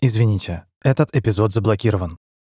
Извините, этот эпизод заблокирован.